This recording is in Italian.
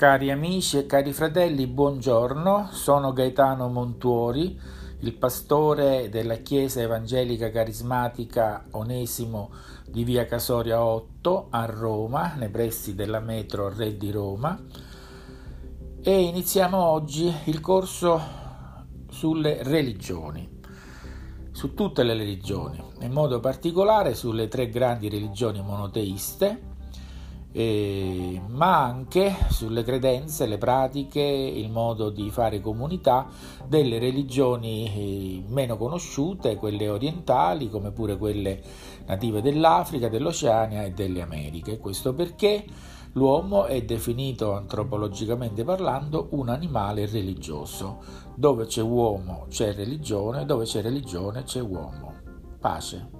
Cari amici e cari fratelli, buongiorno. Sono Gaetano Montuori, il pastore della Chiesa Evangelica Carismatica Onesimo di Via Casoria 8 a Roma, nei pressi della metro Re di Roma. E iniziamo oggi il corso sulle religioni, su tutte le religioni, in modo particolare sulle tre grandi religioni monoteiste eh, ma anche sulle credenze, le pratiche, il modo di fare comunità delle religioni eh, meno conosciute, quelle orientali, come pure quelle native dell'Africa, dell'Oceania e delle Americhe. Questo perché l'uomo è definito antropologicamente parlando un animale religioso. Dove c'è uomo c'è religione, dove c'è religione c'è uomo. Pace.